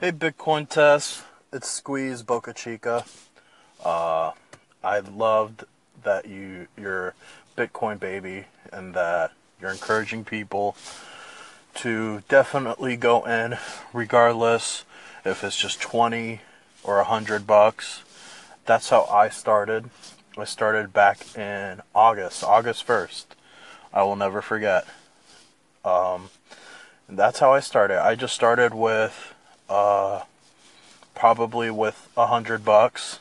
Hey, Bitcoin Tess. It's Squeeze Boca Chica. Uh, I loved that you you're Bitcoin baby and that you're encouraging people to definitely go in, regardless if it's just twenty or a hundred bucks. That's how I started. I started back in August, August first. I will never forget. Um, that's how I started. I just started with uh, probably with a hundred bucks.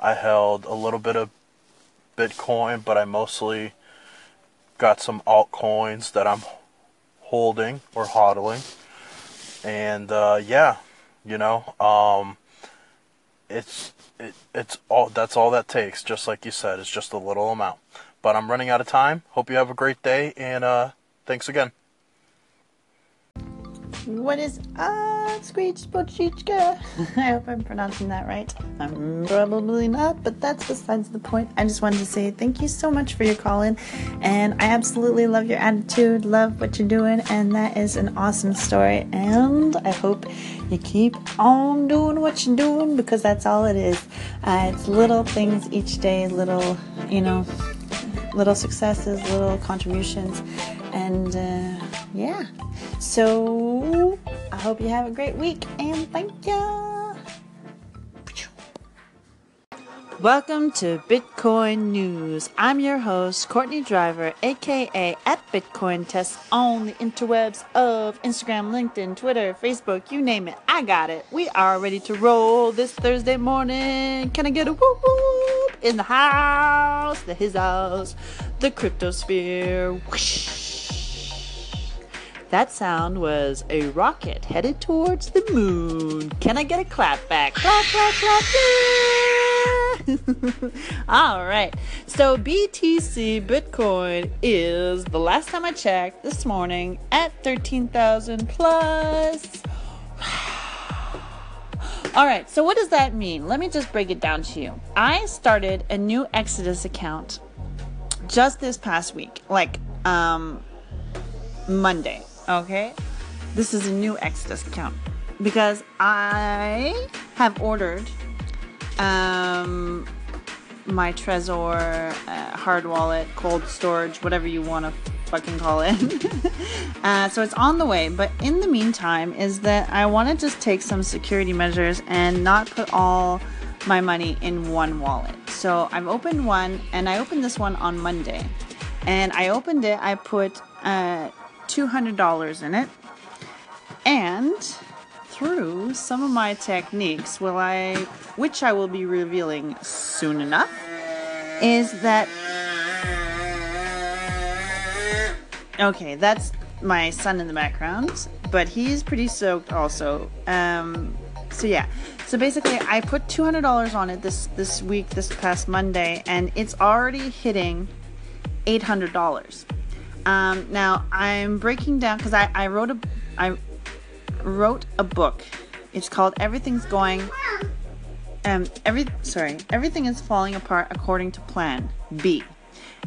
I held a little bit of Bitcoin, but I mostly got some altcoins that I'm holding or hodling. And uh, yeah, you know, um, it's it, it's all that's all that takes. Just like you said, it's just a little amount. But I'm running out of time. Hope you have a great day, and uh, thanks again. What is up, Screech Bochichka? I hope I'm pronouncing that right. I'm probably not, but that's besides the point. I just wanted to say thank you so much for your call in, and I absolutely love your attitude, love what you're doing, and that is an awesome story. And I hope you keep on doing what you're doing because that's all it is. Uh, it's little things each day, little, you know, little successes, little contributions, and uh, yeah. So I hope you have a great week and thank you. Welcome to Bitcoin News. I'm your host, Courtney Driver, aka at Bitcoin Test on the interwebs of Instagram, LinkedIn, Twitter, Facebook, you name it. I got it. We are ready to roll this Thursday morning. Can I get a whoop whoop in the house, the his house, the cryptosphere? Whoosh. That sound was a rocket headed towards the moon. Can I get a clap back? Clap, clap, clap, yeah! All right. So BTC Bitcoin is the last time I checked this morning at 13,000 plus. All right, so what does that mean? Let me just break it down to you. I started a new Exodus account just this past week, like um Monday. Okay? This is a new Exodus account because I have ordered um, my Trezor uh, hard wallet, cold storage, whatever you want to fucking call it. uh, so it's on the way, but in the meantime, is that I want to just take some security measures and not put all my money in one wallet. So I've opened one, and I opened this one on Monday. And I opened it, I put uh, $200 in it. And through some of my techniques, will I, which I will be revealing soon enough, is that okay, that's my son in the background, but he's pretty soaked also. Um, so yeah, so basically, I put two hundred dollars on it this this week, this past Monday, and it's already hitting eight hundred dollars. Um, now I'm breaking down because I, I wrote a I wrote a book. It's called Everything's Going. Um, every sorry, everything is falling apart according to plan. B,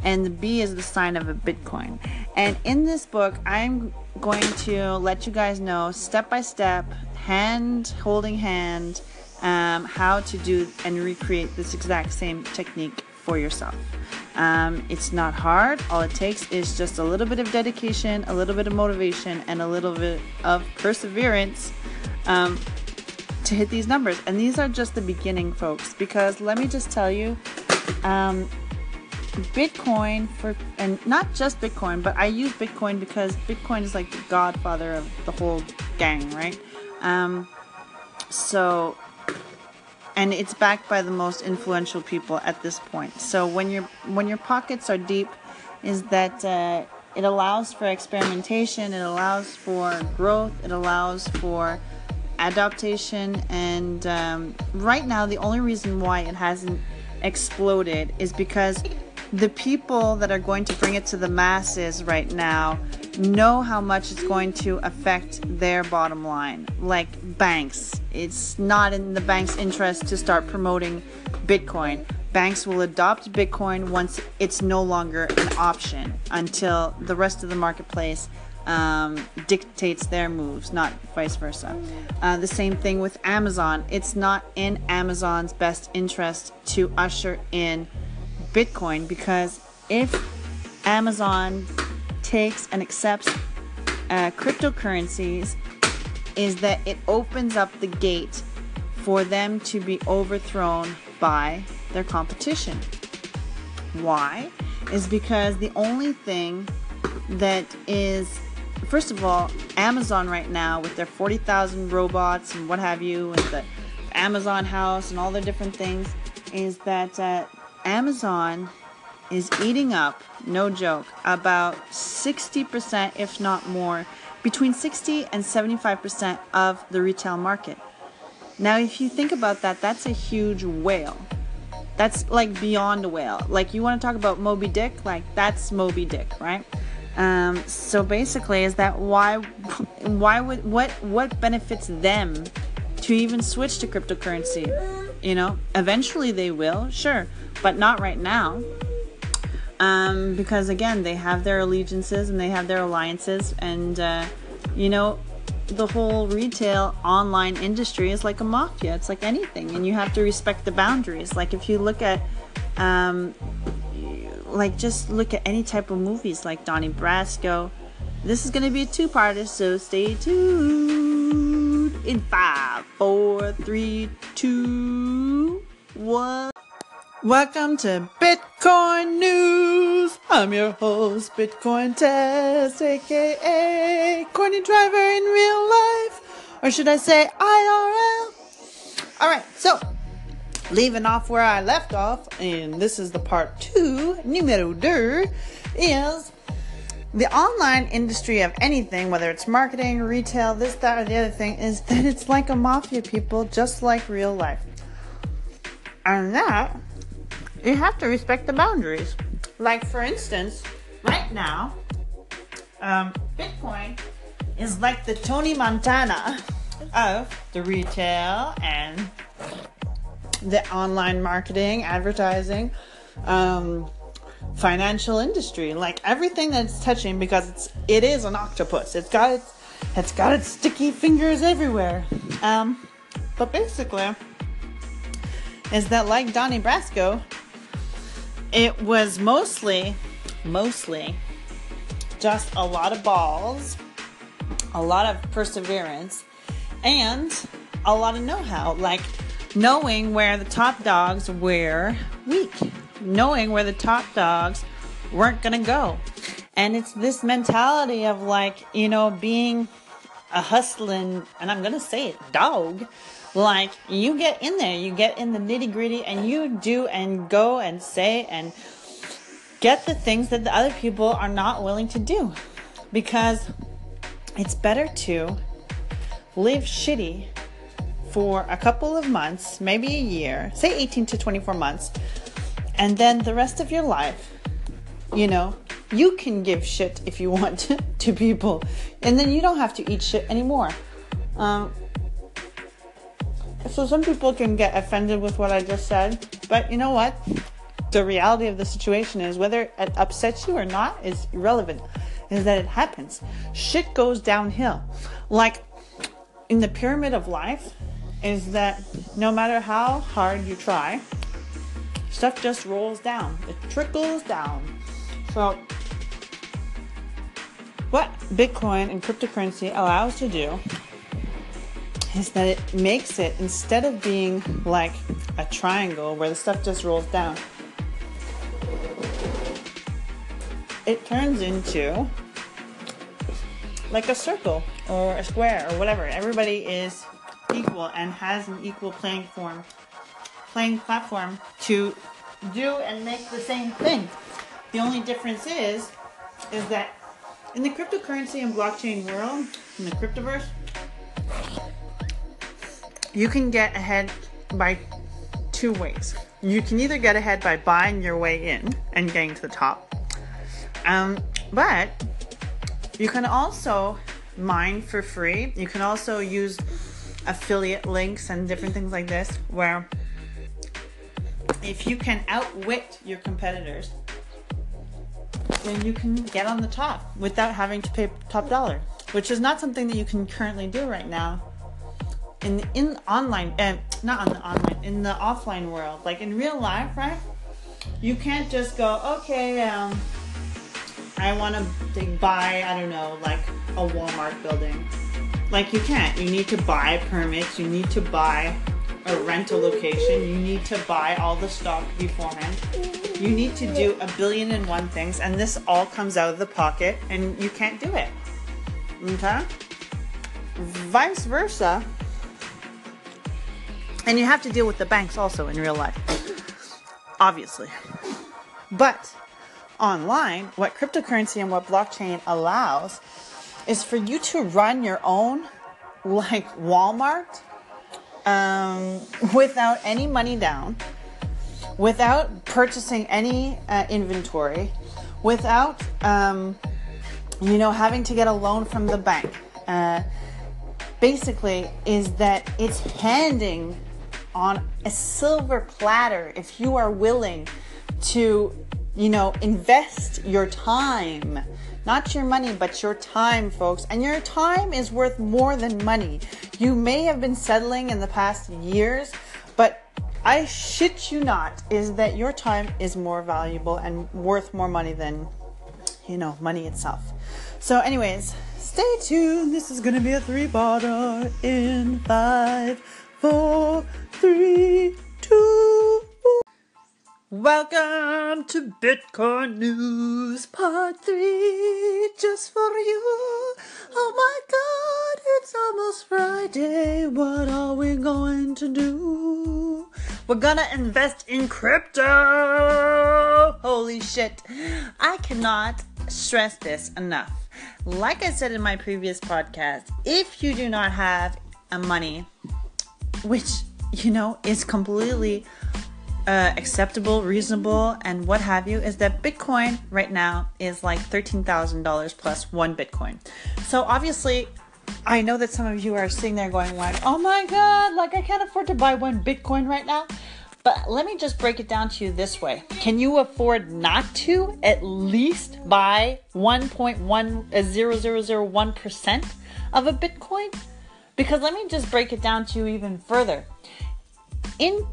and the B is the sign of a Bitcoin. And in this book, I'm going to let you guys know step by step, hand holding hand, um, how to do and recreate this exact same technique for yourself. Um, it's not hard. All it takes is just a little bit of dedication, a little bit of motivation, and a little bit of perseverance um, to hit these numbers. And these are just the beginning, folks, because let me just tell you. Um, Bitcoin for and not just Bitcoin, but I use Bitcoin because Bitcoin is like the godfather of the whole gang, right? Um, so and it's backed by the most influential people at this point. So when your when your pockets are deep, is that uh, it allows for experimentation, it allows for growth, it allows for adaptation, and um, right now the only reason why it hasn't exploded is because the people that are going to bring it to the masses right now know how much it's going to affect their bottom line. Like banks, it's not in the bank's interest to start promoting Bitcoin. Banks will adopt Bitcoin once it's no longer an option until the rest of the marketplace um, dictates their moves, not vice versa. Uh, the same thing with Amazon. It's not in Amazon's best interest to usher in Bitcoin because if Amazon takes and accepts uh, cryptocurrencies, is that it opens up the gate for them to be overthrown by their competition. Why? Is because the only thing that is, first of all, Amazon right now with their 40,000 robots and what have you, and the Amazon house and all the different things, is that uh, Amazon is eating up, no joke, about 60%, if not more, between 60 and 75% of the retail market. Now, if you think about that, that's a huge whale. That's like beyond a whale. Like you want to talk about Moby Dick, like that's Moby Dick, right? Um, so basically, is that why? Why would what what benefits them to even switch to cryptocurrency? You know, eventually they will, sure, but not right now. Um, because again, they have their allegiances and they have their alliances, and uh, you know, the whole retail online industry is like a mafia. It's like anything, and you have to respect the boundaries. Like if you look at, um, like just look at any type of movies like Donnie Brasco. This is gonna be a two-parter, so stay tuned. In five, four, three, two, one. Welcome to Bitcoin News. I'm your host, Bitcoin Test, aka Courtney Driver in real life, or should I say IRL? All right, so leaving off where I left off, and this is the part two, numero deux, is the online industry of anything, whether it's marketing, retail, this, that, or the other thing, is that it's like a mafia, people, just like real life. And that you have to respect the boundaries. Like, for instance, right now, um, Bitcoin is like the Tony Montana of the retail and the online marketing, advertising, um, financial industry. Like everything that's touching, because it's it is an octopus. It's got its it's got its sticky fingers everywhere. Um, but basically, is that like Donnie Brasco? It was mostly, mostly just a lot of balls, a lot of perseverance, and a lot of know how. Like knowing where the top dogs were weak, knowing where the top dogs weren't going to go. And it's this mentality of like, you know, being a hustling, and I'm going to say it, dog like you get in there, you get in the nitty gritty, and you do and go and say and get the things that the other people are not willing to do. Because it's better to live shitty for a couple of months, maybe a year, say 18 to 24 months, and then the rest of your life, you know, you can give shit if you want to, to people, and then you don't have to eat shit anymore. Um, so some people can get offended with what I just said, but you know what? The reality of the situation is whether it upsets you or not is irrelevant. Is that it happens. Shit goes downhill. Like in the pyramid of life, is that no matter how hard you try, stuff just rolls down. It trickles down. So what Bitcoin and cryptocurrency allows to do is that it makes it instead of being like a triangle where the stuff just rolls down, it turns into like a circle or a square or whatever. Everybody is equal and has an equal playing form, playing platform to do and make the same thing. The only difference is, is that in the cryptocurrency and blockchain world, in the cryptoverse, you can get ahead by two ways. You can either get ahead by buying your way in and getting to the top, um, but you can also mine for free. You can also use affiliate links and different things like this where if you can outwit your competitors, then you can get on the top without having to pay top dollar, which is not something that you can currently do right now in in online uh, not on the online in the offline world. Like in real life right? You can't just go okay um i want to buy i don't know like a walmart building. Like you can't. You need to buy permits. You need to buy a rental location. You need to buy all the stock beforehand. You need to do a billion and one things and this all comes out of the pocket and you can't do it. Okay? Vice versa and you have to deal with the banks also in real life, obviously. But online, what cryptocurrency and what blockchain allows is for you to run your own, like Walmart, um, without any money down, without purchasing any uh, inventory, without, um, you know, having to get a loan from the bank. Uh, basically, is that it's handing on a silver platter if you are willing to, you know, invest your time. Not your money, but your time, folks. And your time is worth more than money. You may have been settling in the past years, but I shit you not, is that your time is more valuable and worth more money than, you know, money itself. So, anyways, stay tuned. This is gonna be a three parter in five four, three, two. Welcome to Bitcoin News Part 3, just for you. Oh my god, it's almost Friday. What are we going to do? We're gonna invest in crypto! Holy shit. I cannot stress this enough. Like I said in my previous podcast, if you do not have a money which you know is completely uh, acceptable, reasonable, and what have you, is that Bitcoin right now is like $13,000 plus one Bitcoin. So obviously, I know that some of you are sitting there going like, "Oh my god, like I can't afford to buy one Bitcoin right now." But let me just break it down to you this way. Can you afford not to at least buy 1.10001% uh, of a Bitcoin? Because let me just break it down to you even further. In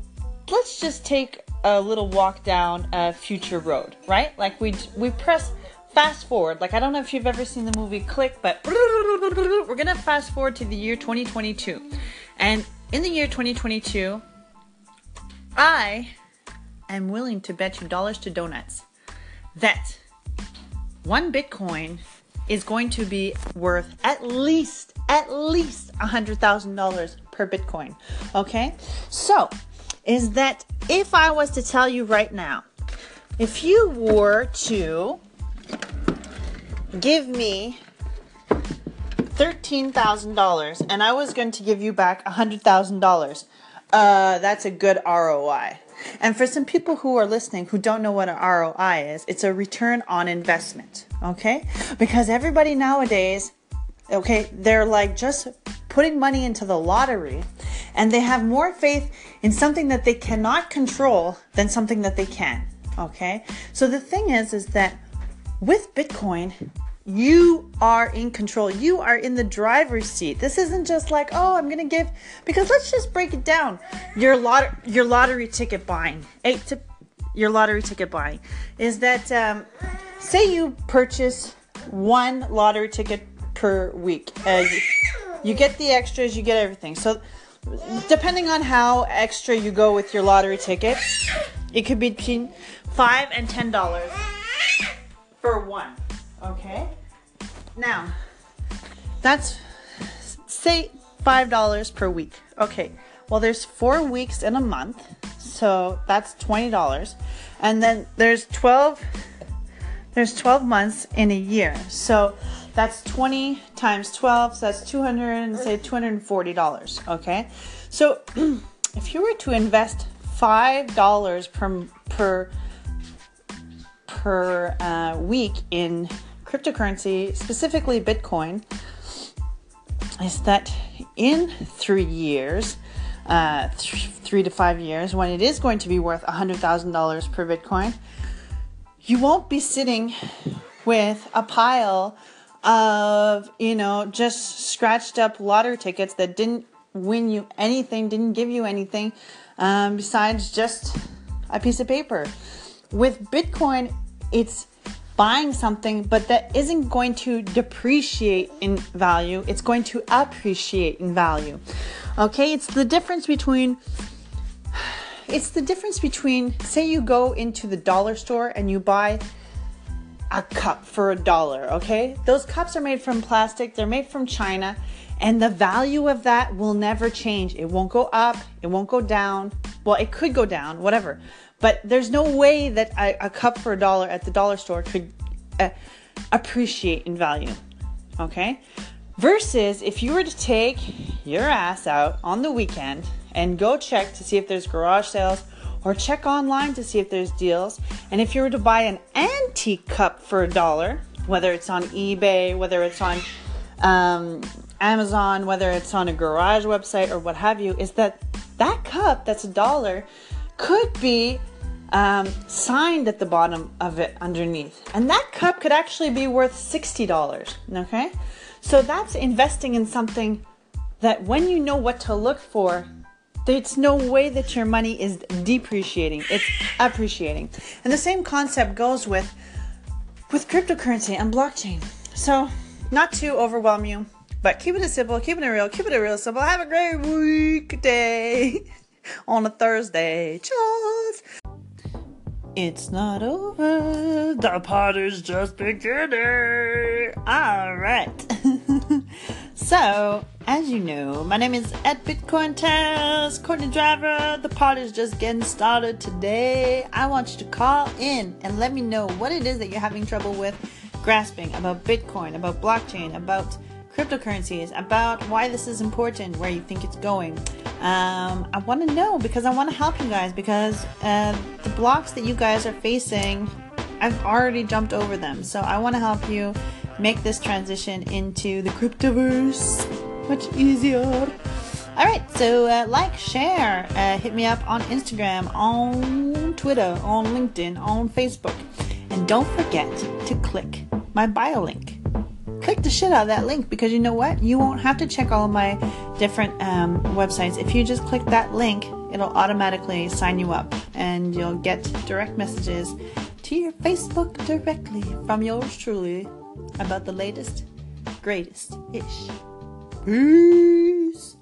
let's just take a little walk down a future road, right? Like we we press fast forward. Like I don't know if you've ever seen the movie Click, but we're to fast forward to the year 2022. And in the year 2022, I am willing to bet you dollars to donuts that one Bitcoin is going to be worth at least at least $100,000 per Bitcoin. Okay? So, is that if I was to tell you right now, if you were to give me $13,000 and I was going to give you back $100,000, uh, that's a good ROI. And for some people who are listening who don't know what an ROI is, it's a return on investment. Okay? Because everybody nowadays Okay, they're like just putting money into the lottery and they have more faith in something that they cannot control than something that they can. Okay? So the thing is is that with Bitcoin, you are in control. You are in the driver's seat. This isn't just like, oh, I'm gonna give because let's just break it down. Your lot your lottery ticket buying. Eight to your lottery ticket buying is that um, say you purchase one lottery ticket per week. Uh, you, you get the extras, you get everything. So, depending on how extra you go with your lottery ticket, it could be between five and ten dollars for one. Okay. Now, that's say five dollars per week. Okay. Well, there's four weeks in a month, so that's twenty dollars, and then there's twelve. There's twelve months in a year, so that's 20 times 12, so that's 200 and say $240, okay? So if you were to invest $5 per per per uh, week in cryptocurrency, specifically Bitcoin, is that in three years, uh, th- three to five years, when it is going to be worth $100,000 per Bitcoin, you won't be sitting with a pile of, you know, just scratched up lottery tickets that didn't win you anything, didn't give you anything um, besides just a piece of paper. With Bitcoin, it's buying something, but that isn't going to depreciate in value, it's going to appreciate in value. Okay, it's the difference between it's the difference between say you go into the dollar store and you buy a cup for a dollar, okay? Those cups are made from plastic, they're made from China, and the value of that will never change. It won't go up, it won't go down. Well, it could go down, whatever. But there's no way that a, a cup for a dollar at the dollar store could uh, appreciate in value, okay? Versus if you were to take your ass out on the weekend and go check to see if there's garage sales or check online to see if there's deals. And if you were to buy an antique cup for a dollar, whether it's on eBay, whether it's on um, Amazon, whether it's on a garage website or what have you, is that that cup that's a dollar could be um, signed at the bottom of it underneath. And that cup could actually be worth $60. Okay? So that's investing in something that when you know what to look for, there's no way that your money is depreciating it's appreciating and the same concept goes with with cryptocurrency and blockchain so not to overwhelm you but keep it simple keep it real keep it real simple have a great weekday on a thursday cheers it's not over. The party's just beginning. All right. so, as you know, my name is at Bitcoin Test, Courtney Driver. The party's just getting started today. I want you to call in and let me know what it is that you're having trouble with grasping about Bitcoin, about blockchain, about cryptocurrencies, about why this is important, where you think it's going. Um, I want to know because I want to help you guys because uh, the blocks that you guys are facing, I've already jumped over them. So I want to help you make this transition into the cryptoverse much easier. All right, so uh, like, share, uh, hit me up on Instagram, on Twitter, on LinkedIn, on Facebook, and don't forget to click my bio link click the shit out of that link because you know what? You won't have to check all my different um, websites. If you just click that link, it'll automatically sign you up and you'll get direct messages to your Facebook directly from yours truly about the latest, greatest ish. Peace.